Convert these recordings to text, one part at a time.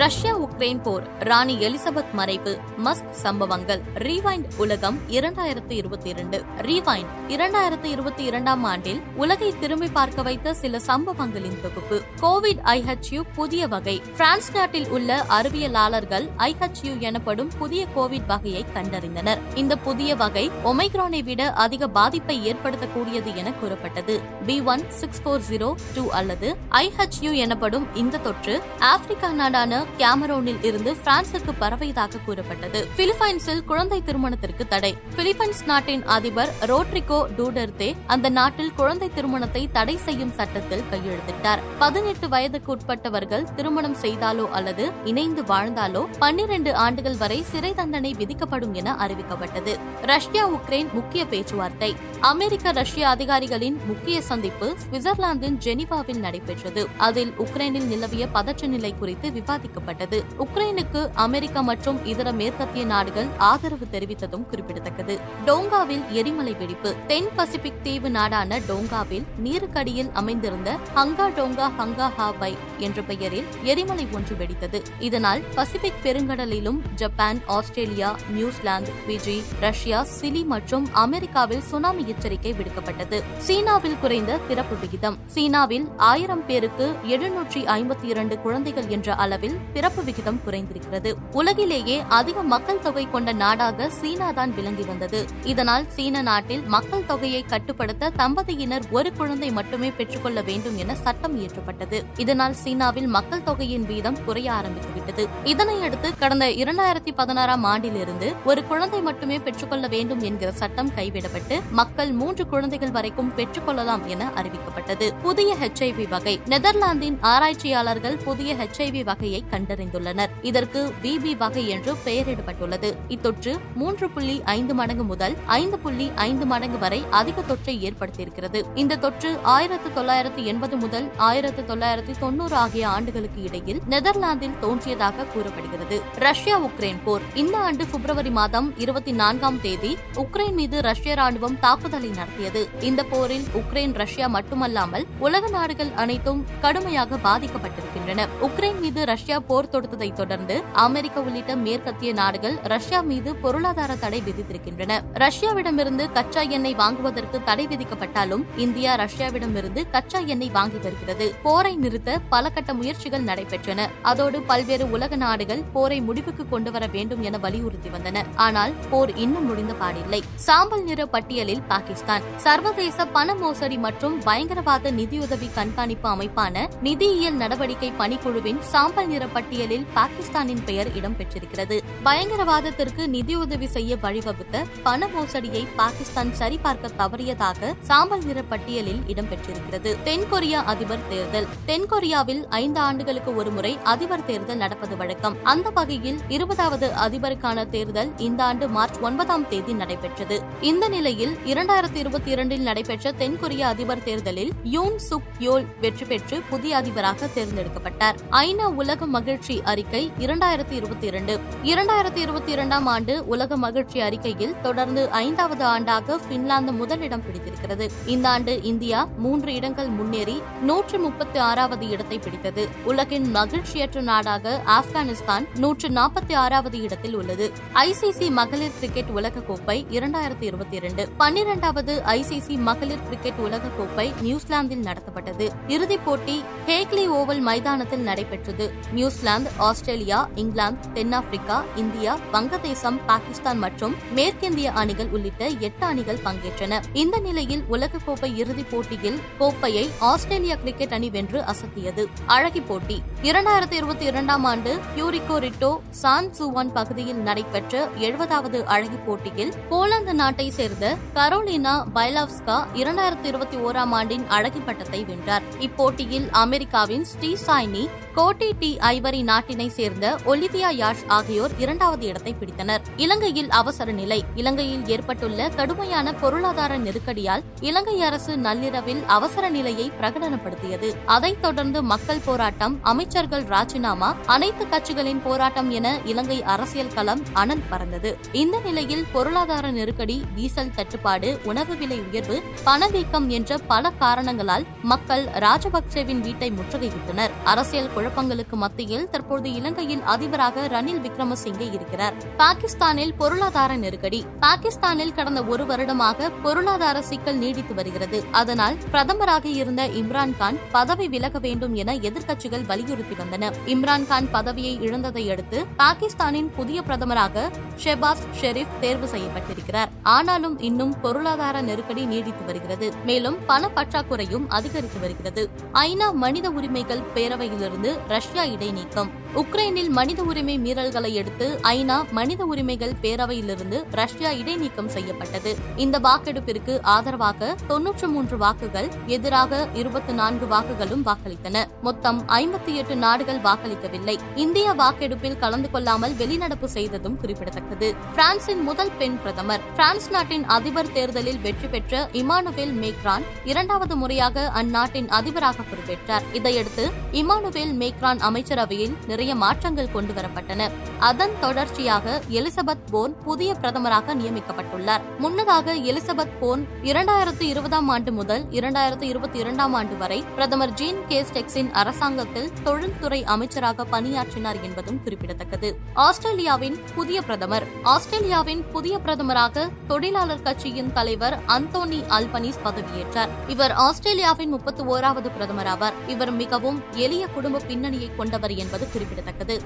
Russia Ukraine போர் ராணி Elizabeth மறைவு Musk சம்பவங்கள் ரீவைண்ட் உலகம் இரண்டாயிரத்து இருபத்தி இரண்டு. ரீவைண்ட் இரண்டாயிரத்து இருபத்தி இரண்டாம் ஆண்டில் உலகை திரும்பி பார்க்க வைத்த சில சம்பவங்களின் தொகுப்பு. கோவிட் ஐஹெச்யூ புதிய வகை. பிரான்ஸ் நாட்டில் உள்ள அறிவியலாளர்கள் ஐஹெச்யூ எனப்படும் புதிய கோவிட் வகையை கண்டறிந்தனர். இந்த புதிய வகை ஒமைக்ரானை விட அதிக பாதிப்பை ஏற்படுத்தக்கூடியது என கூறப்பட்டது. B one six four zero two அல்லது ஐஹெச்யூ எனப்படும் இந்த தொற்று ஆப்பிரிக்கா நாடான கேமரோனில் இருந்து பிரான்சுக்கு பரவியதாக கூறப்பட்டது. பிலிப்பைன்ஸில் குழந்தை திருமணத்திற்கு தடை. பிலிப்பைன்ஸ் நாட்டின் அதிபர் ரோட்ரிகோ டூடர்தே அந்த நாட்டில் குழந்தை திருமணத்தை தடை செய்யும் சட்டத்தில் கையெழுத்திட்டார். பதினெட்டு வயதுக்கு உட்பட்டவர்கள் திருமணம் செய்தாலோ அல்லது இணைந்து வாழ்ந்தாலோ பன்னிரண்டு ஆண்டுகள் வரை சிறை தண்டனை விதிக்கப்படும் என அறிவிக்கப்பட்டது. ரஷ்யா உக்ரைன் முக்கிய பேச்சுவார்த்தை. அமெரிக்க ரஷ்ய அதிகாரிகளின் முக்கிய சந்திப்பு சுவிட்சர்லாந்தின் ஜெனிவாவில் நடைபெற்றது. அதில் உக்ரைனில் நிலவிய பதற்ற நிலை குறித்து விவாதிக்கப்பட்டது. உக்ரைனுக்கு அமெரிக்கா மற்றும் இதர மேற்கத்திய நாடுகள் ஆதரவு தெரிவித்ததும் குறிப்பிடத்தக்கது. டோங்காவில் எரிமலை வெடிப்பு. தென் பசிபிக் தீவு நாடான டோங்காவில் நீருக்கடியில் அமைந்திருந்த ஹங்கா டோங்கா ஹங்கா ஹாபை என்ற பெயரில் எரிமலை ஒன்று வெடித்தது. இதனால் Pacific பெருங்கடலிலும் Japan Australia New Zealand Fiji Russia Chile மற்றும் அமெரிக்காவில் சுனாமி எச்சரிக்கை விடுக்கப்பட்டது. சீனாவில் குறைந்த பிறப்பு விகிதம். சீனாவில் ஆயிரம் பேருக்கு எழுநூற்றி ஐம்பத்தி இரண்டு குழந்தைகள் என்ற அளவில் பிறப்பு விகிதம் குறைந்திருக்கிறது. உலகிலேயே அதிக மக்கள் தொகை கொண்ட நாடாக சீனா தான் விளங்கி வந்தது. இதனால் சீன நாட்டில் மக்கள் தொகையை கட்டுப்படுத்த தம்பதியினர் ஒரு குழந்தை மட்டுமே பெற்றுக்கொள்ள வேண்டும் என சட்டம் இயற்றப்பட்டது. இதனால் சீனாவில் மக்கள் தொகையின் வீதம் குறைய ஆரம்பித்துவிட்டது இதனையடுத்து கடந்த இரண்டாயிரத்தி பதினாறாம் ஆண்டிலிருந்து ஒரு குழந்தை மட்டுமே பெற்றுக்கொள்ள வேண்டும் என்கிற சட்டம் கைவிடப்பட்டு மக்கள் மூன்று குழந்தைகள் வரைக்கும் பெற்றுக்கொள்ளலாம் என அறிவிக்கப்பட்டது. புதிய ஹெச்ஐவி வகை. நெதர்லாந்தின் ஆராய்ச்சியாளர்கள் புதிய ஹெச்ஐவி வகையை கண்டறிந்துள்ளனர். இதற்கு விபி வகை என்று பெயரிடப்பட்டுள்ளது. இத்தொற்று மூன்று புள்ளி ஐந்து மடங்கு முதல் ஐந்து புள்ளி ஐந்து மடங்கு வரை அதிக தொற்றை ஏற்படுத்தியிருக்கிறது. இந்த தொற்று ஆயிரத்து தொள்ளாயிரத்து எண்பது முதல் ஆயிரத்து தொள்ளாயிரத்து தொன்னூறு ஆகிய ஆண்டுகளுக்கு இடையில் நெதர்லாந்தில் தோன்றியதாக கூறப்படுகிறது. ரஷ்யா உக்ரைன் போர் இந்த ஆண்டு பிப்ரவரி மாதம் இருபத்தி நான்காம் தேதி உக்ரைன் மீது ரஷ்ய ராணுவம் தாக்குதலை நடத்தியது. இந்த போரில் உக்ரைன் ரஷ்யா மட்டுமல்லாமல் உலக நாடுகள் அனைத்தும் கடுமையாக பாதிக்கப்பட்டிருக்கின்றன. உக்ரைன் மீது ரஷ்யா போர் தொடுத்ததை தொடர்ந்து அமெரிக்க உள்ளிட்ட மேற்கத்திய நாடுகள் ரஷ்யா மீது பொருளாதார தடை விதித்திருக்கின்றன. ரஷ்யாவிடமிருந்து கச்சா எண்ணெய் வாங்குவதற்கு தடை விதிக்கப்பட்டாலும் இந்தியா ரஷ்யாவிடமிருந்து கச்சா எண்ணெய் வாங்கி வருகிறது. போரை நிறுத்த பல கட்ட முயற்சிகள் நடைபெற்றன. அதோடு பல்வேறு உலக நாடுகள் போரை முடிவுக்கு கொண்டு வர வேண்டும் என வலியுறுத்தி வந்தன. ஆனால் போர் இன்னும் முடிந்த பாடில்லை. சாம்பல் நிற பட்டியலில் பாகிஸ்தான். சர்வதேச பண மோசடி மற்றும் பயங்கரவாத நிதியுதவி கண்காணிப்பு அமைப்பான நிதியியல் நடவடிக்கை பணிக்குழுவின் சாம்பல் நிற பட்டியலில் பாகிஸ்தானின் பெயர் இடம்பெற்றிருக்கிறது. பயங்கரவாதத்திற்கு நிதியுதவி செய்ய வழிவகுத்த பண மோசடியை பாகிஸ்தான் சரிபார்க்க தவறியதாக சாம்பல் நிற பட்டியலில் இடம்பெற்றிருக்கிறது. தென்கொரியா அதிபர் தேர்தல். தென்கொரியாவில் ஐந்து ஆண்டுகளுக்கு ஒருமுறை அதிபர் தேர்தல் நடப்பது வழக்கம். அந்த வகையில் இருபதாவது அதிபருக்கான தேர்தல் இந்த ஆண்டு மார்ச் ஒன்பதாம் தேதி நடைபெற்றது. இந்த நிலையில் இரண்டாயிரத்தி இருபத்தி இரண்டில் நடைபெற்ற தென்கொரிய அதிபர் தேர்தலில் யூன் சுக் யோல் வெற்றி பெற்று புதிய அதிபராக தேர்ந்தெடுக்கப்பட்டார். ஐநா உலக மகிழ்ச்சி அறிக்கை இரண்டாயிரத்தி இருபத்தி இரண்டு. இரண்டாயிரத்தி இருபத்தி இரண்டாம் ஆண்டு உலக மகிழ்ச்சி அறிக்கையில் தொடர்ந்து ஐந்தாவது ஆண்டாக பின்லாந்து முதலிடம் பிடித்திருக்கிறது. இந்த ஆண்டு இந்தியா மூன்று இடங்கள் முன்னேறி நூற்று முப்பத்தி ஆறாவது இடத்தை பிடித்தது. உலகின் மகிழ்ச்சியற்ற நாடாக ஆப்கானிஸ்தான் நூற்று நாற்பத்தி ஆறாவது இடத்தில் உள்ளது. ஐசிசி மகளிர் கிரிக்கெட் உலகக்கோப்பை இரண்டாயிரத்தி இருபத்தி இரண்டு. பன்னிரெண்டாவது ஐசிசி மகளிர் கிரிக்கெட் உலகக்கோப்பை நியூசிலாந்தில் நடத்தப்பட்டது. இறுதிப் போட்டி ஹேக்லி ஓவல் மைதானத்தில் நடைபெற்றது. நியூசிலாந்து ஆஸ்திரேலியா இங்கிலாந்து தென்னாப்பிரிக்கா இந்தியா வங்கதேசம் பாகிஸ்தான் மற்றும் மேற்கிந்திய அணிகள் உள்ளிட்ட எட்டு அணிகள் பங்கேற்றன. இந்த நிலையில் உலகக்கோப்பை இறுதிப் போட்டியில் கோப்பையை ஆஸ்திரேலியா கிரிக்கெட் அணி வென்று அசத்தியது. அழகி போட்டி. இரண்டாயிரத்தி இருபத்தி இரண்டாம் ஆண்டு பியூரிகோ ரிட்டோ சான் சுவான் பகுதியில் நடைபெற்ற எழுபதாவது அழகி போட்டியில் போலந்து நாட்டை சேர்ந்த கரோலினா பைலாவ்ஸ்கா இரண்டாயிரத்தி இருபத்தி ஓராம் ஆண்டின் அழகி பட்டத்தை வென்றார். இப்போட்டியில் அமெரிக்காவின் ஸ்டீ சாய்னி கோட்டி டி ஐவரி நாட்டினை சேர்ந்த ஒலிவியா யாஷ் ஆகியோர் இரண்டாவது இடத்தை பிடித்தனர். இலங்கையில் அவசர நிலை. இலங்கையில் ஏற்பட்டுள்ள கடுமையான பொருளாதார நெருக்கடியால் இலங்கை அரசு நள்ளிரவில் அவசர நிலையை பிரகடனப்படுத்தியது. அதைத் தொடர்ந்து மக்கள் போராட்டம் அமைச்சர்கள் ராஜினாமா அனைத்து கட்சிகளின் போராட்டம் என இலங்கை அரசியல் களம் அனல் பறந்தது. இந்த நிலையில் பொருளாதார நெருக்கடி டீசல் தட்டுப்பாடு உணவு விலை உயர்வு பணவீக்கம் என்ற பல காரணங்களால் மக்கள் ராஜபக்சேவின் வீட்டை முற்றுகையிட்டனர். அரசியல் குழப்பங்களுக்கு மத்தியில் தற்போது இலங்கையின் அதிபராக ரணில் விக்ரமசிங்கே இருக்கிறார். பாகிஸ்தானில் பொருளாதார நெருக்கடி. பாகிஸ்தானில் கடந்த ஒரு வருடமாக பொருளாதார சிக்கல் நீடித்து வருகிறது. அதனால் பிரதமராக இருந்த இம்ரான்கான் பதவி விலக வேண்டும் என எதிர்க்கட்சிகள் வலியுறுத்தி வந்தன இம்ரான்கான் பதவியை இழந்ததை அடுத்து பாகிஸ்தானின் புதிய பிரதமராக ஷெபாஸ் ஷெரீப் தேர்வு செய்யப்பட்டிருக்கிறார். ஆனாலும் இன்னும் பொருளாதார நெருக்கடி நீடித்து வருகிறது. மேலும் பண பற்றாக்குறையும் அதிகரித்து வருகிறது. ஐநா மனித உரிமைகள் பேரவையிலிருந்து ரஷ்யா இடைநீக்கம். உக்ரைனில் மனித உரிமை மீறல்களை அடுத்து ஐநா மனித உரிமைகள் பேரவையிலிருந்து ரஷ்யா இடைநீக்கம் செய்யப்பட்டது. இந்த வாக்கெடுப்பிற்கு ஆதரவாக தொன்னூற்று மூன்று வாக்குகள் எதிராக இருபத்தி நான்கு வாக்குகளும் வாக்களித்தன. மொத்தம் ஐம்பத்தி எட்டு நாடுகள் வாக்களிக்கவில்லை. இந்திய வாக்கெடுப்பில் கலந்து கொள்ளாமல் வெளிநடப்பு செய்ததும் குறிப்பிடத்தக்கது. பிரான்சின் முதல் பெண் பிரதமர் பிரான்ஸ் நாட்டின் அதிபர் தேர்தலில் வெற்றி பெற்ற இமானுவேல் மேக்ரான் இரண்டாவது முறையாக அந்நாட்டின் அதிபராக பொறுப்பேற்றார். இதையடுத்து இமானுவேல் மேக்ரான் அமைச்சரவையில் நிறைய மாற்றங்கள் கொண்டுவரப்பட்டன அதன் தொடர்ச்சியாக எலிசபெத் போன் புதிய பிரதமராக நியமிக்கப்பட்டுள்ளார். முன்னதாக எலிசபெத் போன் இரண்டாயிரத்து இருபதாம் ஆண்டு முதல் இரண்டாயிரத்து இருபத்தி இரண்டாம் ஆண்டு வரை பிரதமர் ஜீன் கேஸ்டெக்ஸின் அரசாங்கத்தில் தொழில்துறை அமைச்சராக பணியாற்றினார் என்பதும் குறிப்பிடத்தக்கது. ஆஸ்திரேலியாவின் புதிய பிரதமர். ஆஸ்திரேலியாவின் புதிய பிரதமராக தொழிலாளர் கட்சியின் தலைவர் அந்தோனி அல்பனீஸ் பதவியேற்றார். இவர் ஆஸ்திரேலியாவின் முப்பத்தி ஓராவது பிரதமர் ஆவார். இவர் மிகவும் எளிய குடும்ப பின்னணியை கொண்டவர் என்பது குறிப்பிடத்தக்கது.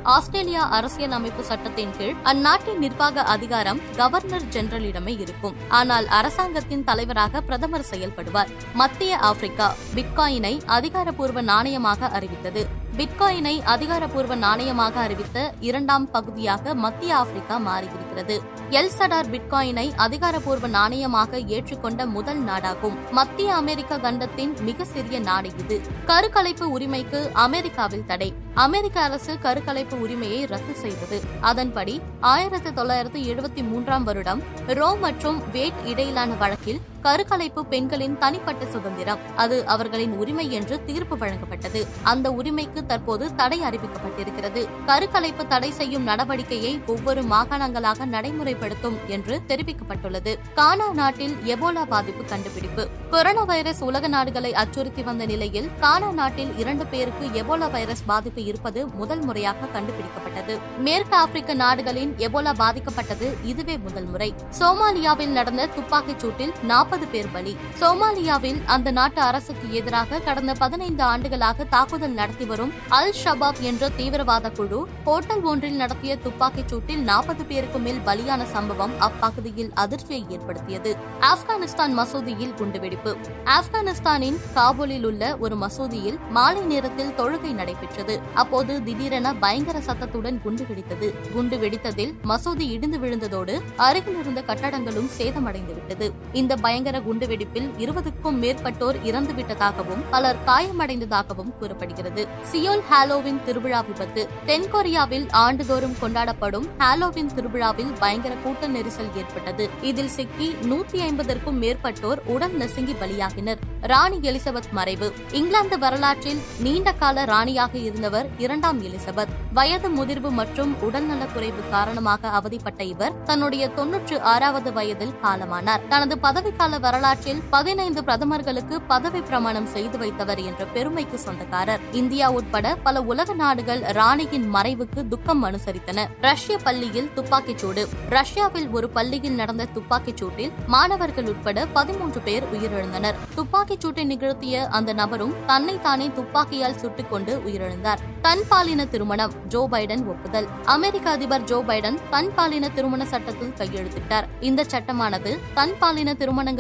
ஆஸ்திரேலியா அரசியல் அமைப்பு சட்டத்தின் கீழ் அந்நாட்டின் நிர்வாக அதிகாரம் கவர்னர் ஜெனரலிடமே இருக்கும். ஆனால் அரசாங்கத்தின் தலைவராக பிரதமர் செயல்படுவார். மத்திய ஆப்பிரிக்கா பிட்காயினை அதிகாரப்பூர்வ நாணயமாக அறிவித்தது. பிட்காயினை அதிகாரப்பூர்வ நாணயமாக அறிவித்த இரண்டாம் பகுதியாக மத்திய ஆப்பிரிக்கா மாறியிருக்கிறது. எல் சடார் பிட்காயினை அதிகாரப்பூர்வ நாணயமாக ஏற்றுக்கொண்ட முதல் நாடாகும். மத்திய அமெரிக்க கண்டத்தின் மிக சிறிய நாடு இது. கருக்கலைப்பு உரிமைக்கு அமெரிக்காவில் தடை. அமெரிக்க அரசு கருக்கலைப்பு உரிமையை ரத்து செய்தது. அதன்படி ஆயிரத்தி தொள்ளாயிரத்தி எழுபத்தி மூன்றாம் வருடம் ரோ மற்றும் வேட் இடையிலான வழக்கில் கருக்கலைப்பு பெண்களின் தனிப்பட்ட சுதந்திரம். அது அவர்களின் உரிமை என்று தீர்ப்பு வழங்கப்பட்டது. அந்த உரிமைக்கு தற்போது தடை அறிவிக்கப்பட்டிருக்கிறது. கருக்கலைப்பு தடை செய்யும் நடவடிக்கையை ஒவ்வொரு மாகாணங்களாக நடைமுறைப்படுத்தும் என்று தெரிவிக்கப்பட்டுள்ளது. கானா நாட்டில் எபோலா பாதிப்பு கண்டுபிடிப்பு. கொரோனா வைரஸ் உலக நாடுகளை அச்சுறுத்தி வந்த நிலையில் கானா நாட்டில் இரண்டு பேருக்கு எபோலா வைரஸ் பாதிப்பு இருப்பது முதல் முறையாக கண்டுபிடிக்கப்பட்டது. மேற்கு ஆப்பிரிக்க நாடுகளின் எபோலா பாதிக்கப்பட்டது இதுவே முதல் முறை. சோமாலியாவில் நடந்த துப்பாக்கிச் சூட்டில் நாற்பது நாற்பது பேர் பலி. சோமாலியாவில் அந்த நாட்டு அரசுக்கு எதிராக கடந்த பதினைந்து ஆண்டுகளாக தாக்குதல் நடத்தி வரும் அல் ஷபாப் என்ற தீவிரவாத குழு ஹோட்டல் ஒன்றில் நடத்திய துப்பாக்கிச் சூட்டில் நாற்பது பேருக்கு மேல் பலியான சம்பவம் அப்பகுதியில் அதிர்ச்சியை ஏற்படுத்தியது. ஆப்கானிஸ்தான் மசூதியில் குண்டுவெடிப்பு ஆப்கானிஸ்தானின் காபூலில் உள்ள ஒரு மசூதியில் மாலை நேரத்தில் தொழுகை நடைபெற்றது. அப்போது திடீரென பயங்கர சத்தத்துடன் குண்டு வெடித்தது. குண்டு வெடித்ததில் மசூதி இடிந்து விழுந்ததோடு அருகில் இருந்த கட்டடங்களும் சேதமடைந்துவிட்டது. இந்த பயங்கர பயங்கர குண்டுவெடிப்பில் இருபதுக்கும் மேற்பட்டோர் இறந்துவிட்டதாகவும் பலர் காயமடைந்ததாகவும் கூறப்படுகிறது. சியோல் ஹாலோவின் திருவிழா விபத்து தென்கொரியாவில் ஆண்டுதோறும் கொண்டாடப்படும் ஹாலோவின் திருவிழாவில் பயங்கர கூட்ட நெரிசல் ஏற்பட்டது. இதில் சிக்கி நூத்தி ஐம்பதற்கும் மேற்பட்டோர் உடல் நசுங்கி பலியாகினர். ராணி எலிசபெத் மறைவு இங்கிலாந்து வரலாற்றில் நீண்ட கால ராணியாக இருந்தவர் இரண்டாம் எலிசபெத். வயது முதிர்வு மற்றும் உடல்நலக்குறைவு காரணமாக அவதிப்பட்ட இவர் தன்னுடைய தொன்னூற்று ஆறாவது வயதில் காலமானார். தனது பதவிக்கால வரலாற்றில் பதினைந்து பிரதமர்களுக்கு பதவி பிரமாணம் செய்து வைத்தவர் என்ற பெருமைக்கு சொந்தக்காரர். இந்தியா உட்பட பல உலக நாடுகள் ராணியின் மறைவுக்கு துக்கம் அனுசரித்தன. ரஷ்ய பள்ளியில் துப்பாக்கிச் சூடு. ரஷ்யாவில் ஒரு பள்ளியில் நடந்த துப்பாக்கிச் சூட்டில் மாணவர்கள் உட்பட பதிமூன்று பேர் உயிரிழந்தனர். துப்பாக்கிச் சூட்டை நிகழ்த்திய அந்த நபரும் தன்னை தானே துப்பாக்கியால் சுட்டுக் கொண்டு உயிரிழந்தார். தன் பாலின திருமணம் ஜோ பைடன் ஒப்புதல். அமெரிக்க அதிபர் ஜோ பைடன் தன் பாலின திருமண சட்டத்தில் கையெழுத்திட்டார். இந்த சட்டமானது தன் பாலின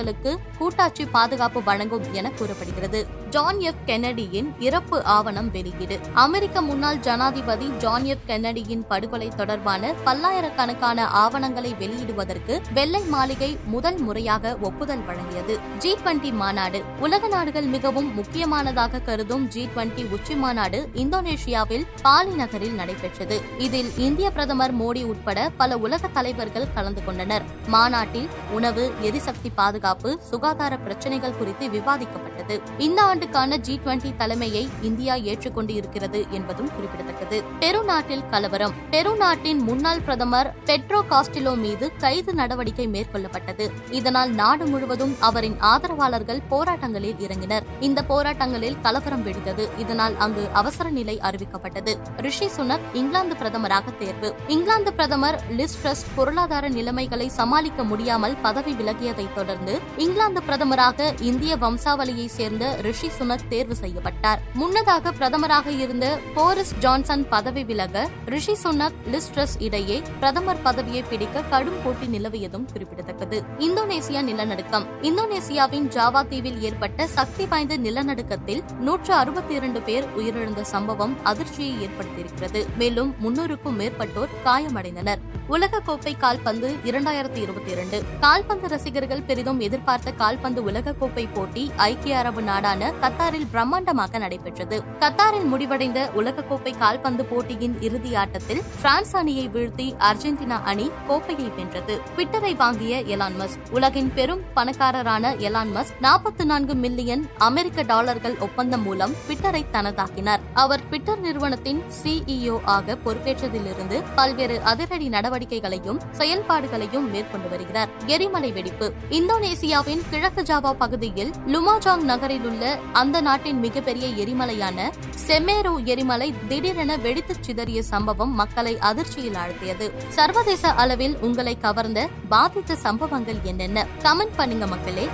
திருமணங்களுக்கு கூட்டாட்சி பாதுகாப்பு வழங்கும் என கூறப்படுகிறது. ஜான் எஃப் கென்னடியின் இறப்பு ஆவணம் வெளியீடு. அமெரிக்க முன்னாள் ஜனாதிபதி ஜான் எஃப் கென்னடியின் படுகொலை தொடர்பான பல்லாயிரக்கணக்கான ஆவணங்களை வெளியிடுவதற்கு வெள்ளை மாளிகை முதல் முறையாக ஒப்புதல் வழங்கியது. ஜி டுவெண்டி மாநாடு உலக நாடுகள் மிகவும் முக்கியமானதாக கருதும் ஜி டுவெண்டி உச்சி மாநாடு இந்தோனேஷியாவில் இந்தோனேசியாவில் பாலி நகரில் நடைபெற்றது. இதில் இந்திய பிரதமர் மோடி உட்பட பல உலக தலைவர்கள் கலந்து கொண்டனர். மாநாட்டில் உணவு எரிசக்தி பாதுகாப்பு சுகாதார பிரச்சினைகள் குறித்து விவாதிக்கப்பட்டது. இந்த ஆண்டுக்கான ஜி டுவெண்டி தலைமையை இந்தியா ஏற்றுக்கொண்டு இருக்கிறது என்பதும் குறிப்பிடத்தக்கது. பெரு நாட்டில் கலவரம். பெரு நாட்டின் முன்னாள் பிரதமர் பெட்ரோ காஸ்டிலோ மீது கைது நடவடிக்கை மேற்கொள்ளப்பட்டது. இதனால் நாடு முழுவதும் அவரின் ஆதரவாளர்கள் போராட்டங்களில் இறங்கினர். இந்த போராட்டங்களில் கலவரம் வெடித்தது. இதனால் அங்கு அவசர நிலை அறிவிக்கப்பட்டது. ரிஷி சுனக் இங்கிலாந்து பிரதமராக தேர்வு. இங்கிலாந்து பிரதமர் லிஸ்ட்ரஸ் பொருளாதார நிலைமைகளை சமாளிக்க முடியாமல் பதவி விலகியதைத் தொடர்ந்து இங்கிலாந்து பிரதமராக இந்திய வம்சாவளியைச் சேர்ந்த ரிஷி சுனக் தேர்வு செய்யப்பட்டார். முன்னதாக பிரதமராக இருந்த போரிஸ் ஜான்சன் பதவி விலக ரிஷி சுனக் லிஸ்ட்ரஸ் இடையே பிரதமர் பதவியை பிடிக்க கடும் போட்டி நிலவியதும் குறிப்பிடத்தக்கது. இந்தோனேசியா நிலநடுக்கம். இந்தோனேசியாவின் ஜாவா தீவில் ஏற்பட்ட சக்தி வாய்ந்த நிலநடுக்கத்தில் நூற்று அறுபத்தி இரண்டு பேர் உயிரிழந்த சம்பவம் அதிர்ச்சியை ஏற்படுத்தியிருக்கிறது. மேலும் முன்னூறுக்கும் மேற்பட்டோர் காயமடைந்தனர். உலகக்கோப்பை கால்பந்து இரண்டாயிரத்தி இருபத்தி இரண்டு. கால்பந்து ரசிகர்கள் பெரிதும் எதிர்பார்த்த கால்பந்து உலகக்கோப்பை போட்டி ஐக்கிய அரபு நாடான கத்தாரில் பிரம்மாண்டமாக நடைபெற்றது. கத்தாரில் முடிவடைந்த உலகக்கோப்பை கால்பந்து போட்டியின் இறுதி ஆட்டத்தில் பிரான்ஸ் அணியை வீழ்த்தி அர்ஜென்டினா அணி கோப்பையை வென்றது. ட்விட்டரை வாங்கிய எலான் மஸ்க் உலகின் பெரும் பணக்காரரான எலான் மஸ்க் நாற்பத்தி நான்கு மில்லியன் அமெரிக்க டாலர்கள் ஒப்பந்தம் மூலம் ட்விட்டரை தனதாக்கினார். அவர் ட்விட்டர் நிறுவனத்தின் சிஇஓ ஆக பொறுப்பேற்றதிலிருந்து பல்வேறு அதிரடி நடவடிக்கைகளையும் செயல்பாடுகளையும் மேற்கொண்டு வருகிறார். எரிமலை வெடிப்பு. இந்தோனேசியாவின் கிழக்கு ஜாவா பகுதியில் லுமாஜாங் நகரில் உள்ள அந்த நாட்டின் மிகப்பெரிய எரிமலையான செமேரோ எரிமலை திடீரென வெடித்துச் சிதறிய சம்பவம் மக்களை அதிர்ச்சியில் ஆழ்த்தியது. சர்வதேச அளவில் உங்களை கவர்ந்த பாதித்த சம்பவங்கள் என்னென்ன? கமெண்ட் பண்ணுங்க மக்களே.